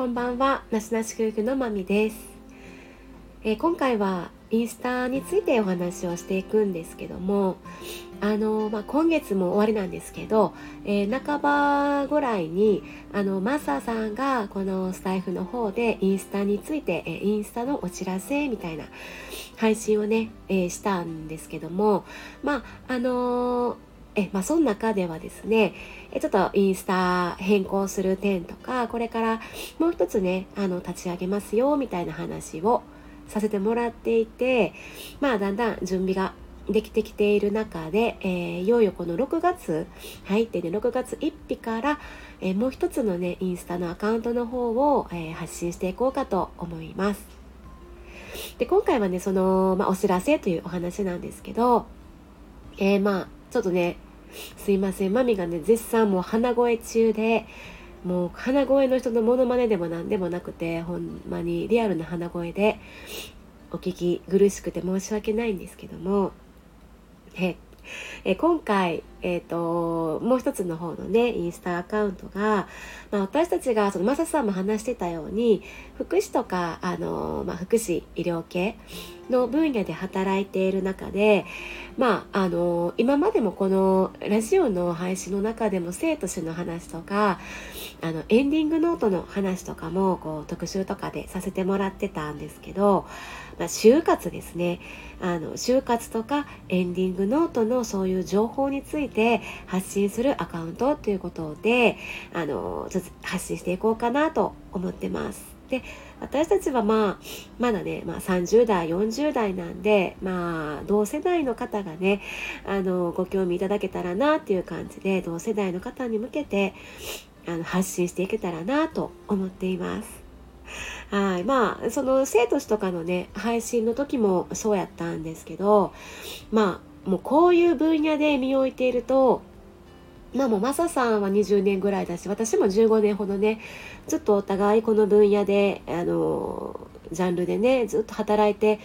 こんばんはなしなし夫婦のまみです、えー、今回はインスタについてお話をしていくんですけどもあのまあ、今月も終わりなんですけど、えー、半ばぐらいにあのマサさんがこのスタイフの方でインスタについて、えー、インスタのお知らせみたいな配信をね、えー、したんですけどもまああのえまあ、その中ではですねちょっとインスタ変更する点とかこれからもう一つねあの立ち上げますよみたいな話をさせてもらっていてまあだんだん準備ができてきている中で、えー、いよいよこの6月入ってね6月1日から、えー、もう一つのねインスタのアカウントの方を、えー、発信していこうかと思います。で今回はねその、まあ、お知らせというお話なんですけど、えー、まあちょっとねすいません。マミがね絶賛もう鼻声中でもう鼻声の人のモノマネでも何でもなくてほんまにリアルな鼻声でお聞き苦しくて申し訳ないんですけどもええ今回、えーと、もう一つの方のねインスタアカウントが、まあ、私たちがそのマサさんも話してたように福祉とかあの、まあ、福祉医療系の分野で働いている中で、まあ、あの今までもこのラジオの配信の中でも生と死の話とかあのエンディングノートの話とかもこう特集とかでさせてもらってたんですけど、まあ、就活ですね。あの就活とかエンディングノートのそういう情報について発信するアカウントということであのちょっと発信していこうかなと思ってます。で私たちはまあまだね、まあ、30代40代なんでまあ同世代の方がねあのご興味いただけたらなっていう感じで同世代の方に向けてあの発信していけたらなと思っています。はいまあその生徒とかのね配信の時もそうやったんですけどまあもうこういう分野で身を置いているとまあもうマサさんは20年ぐらいだし私も15年ほどねずっとお互いこの分野であのジャンルでねずっと働いて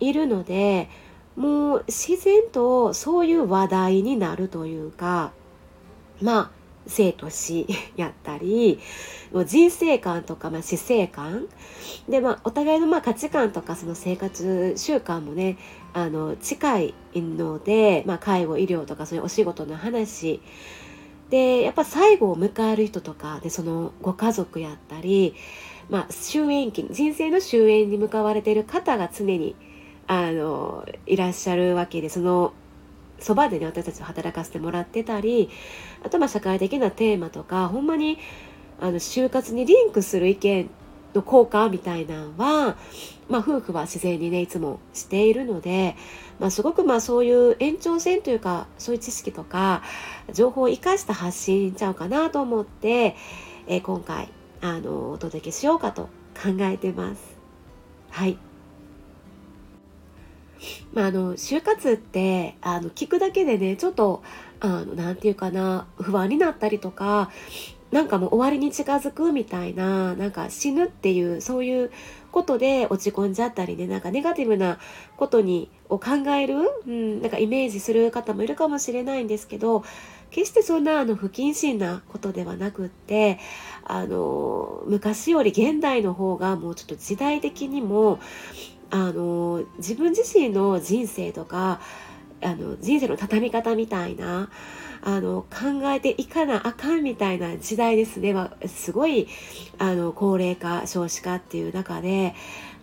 いるのでもう自然とそういう話題になるというかまあ生と死 やったりもう人生観とか、まあ、死生観。で、まあ、お互いのまあ価値観とかその生活習慣もねあの近いので、まあ、介護医療とかそういうお仕事の話。でやっぱ最後を迎える人とかでそのご家族やったり、まあ、終焉期人生の終焉に向かわれている方が常にあのいらっしゃるわけでそのそばでね私たちを働かせてもらってたりあとまあ社会的なテーマとかほんまにあの就活にリンクする意見の効果みたいなのは、まあ、夫婦は自然にねいつもしているので、まあ、すごくまあそういう延長線というかそういう知識とか情報を生かした発信ちゃうかなと思って、えー、今回あのお届けしようかと考えてます。はいまあ、あの就活ってあの聞くだけでねちょっとあのなんていうかな不安になったりとかなんかもう終わりに近づくみたいななんか死ぬっていうそういうことで落ち込んじゃったりねなんかネガティブなことにを考える、うん、なんかイメージする方もいるかもしれないんですけど決してそんなあの不謹慎なことではなくってあの昔より現代の方がもうちょっと時代的にもあの自分自身の人生とかあの人生の畳み方みたいなあの考えていかなあかんみたいな時代ですね、まあ、すごいあの高齢化少子化っていう中で、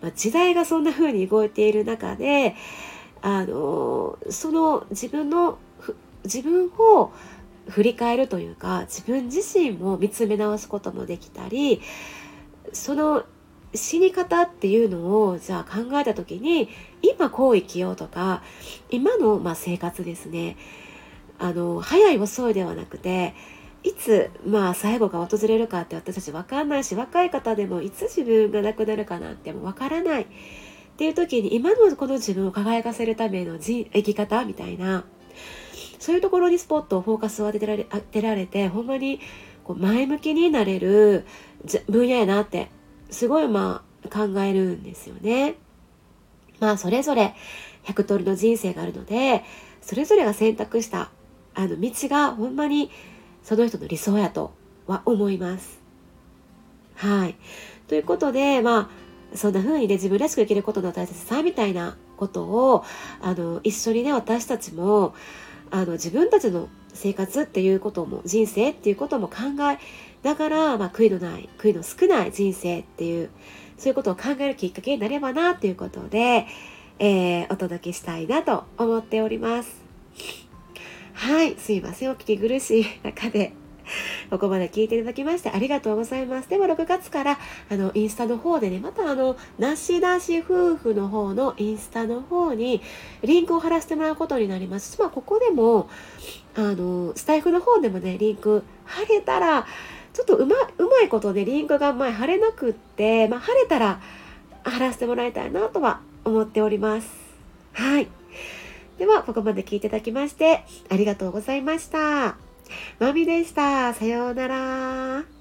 まあ、時代がそんな風に動いている中であのその自分の自分を振り返るというか自分自身も見つめ直すこともできたりその死に方っていうのをじゃあ考えた時に今こう生きようとか今のまあ生活ですね。あの早い遅いではなくていつまあ最後が訪れるかって私たち分かんないし若い方でもいつ自分が亡くなるかなんてもう分からない。っていう時に今のこの自分を輝かせるための生き方みたいなそういうところにスポットをフォーカスを当てられ当てられてほんまにこう前向きになれる分野やなってすごいまあ考えるんですよね。まあそれぞれ100通りの人生があるのでそれぞれが選択したあの道がほんまにその人の理想やとは思います。はい。ということで、まあ、そんな風にね、自分らしく生きることの大切さみたいなことを、あの、一緒にね、私たちも、あの、自分たちの生活っていうことも、人生っていうことも考えながら、まあ、悔いのない、悔いの少ない人生っていう、そういうことを考えるきっかけになればな、ということで、えー、お届けしたいなと思っております。はい、すいません。お聞き苦しい中で。ここまで聞いていただきましてありがとうございます。では6月からあのインスタの方でね、またあの、なしなし夫婦の方のインスタの方にリンクを貼らせてもらうことになります。まあここでも、あの、スタイフの方でもね、リンク貼れたら、ちょっとうまうまいことで、リンクが前貼れなくって、まあ貼れたら貼らせてもらいたいなとは思っております。はい。では、ここまで聞いていただきまして、ありがとうございました。まみでした。さようなら。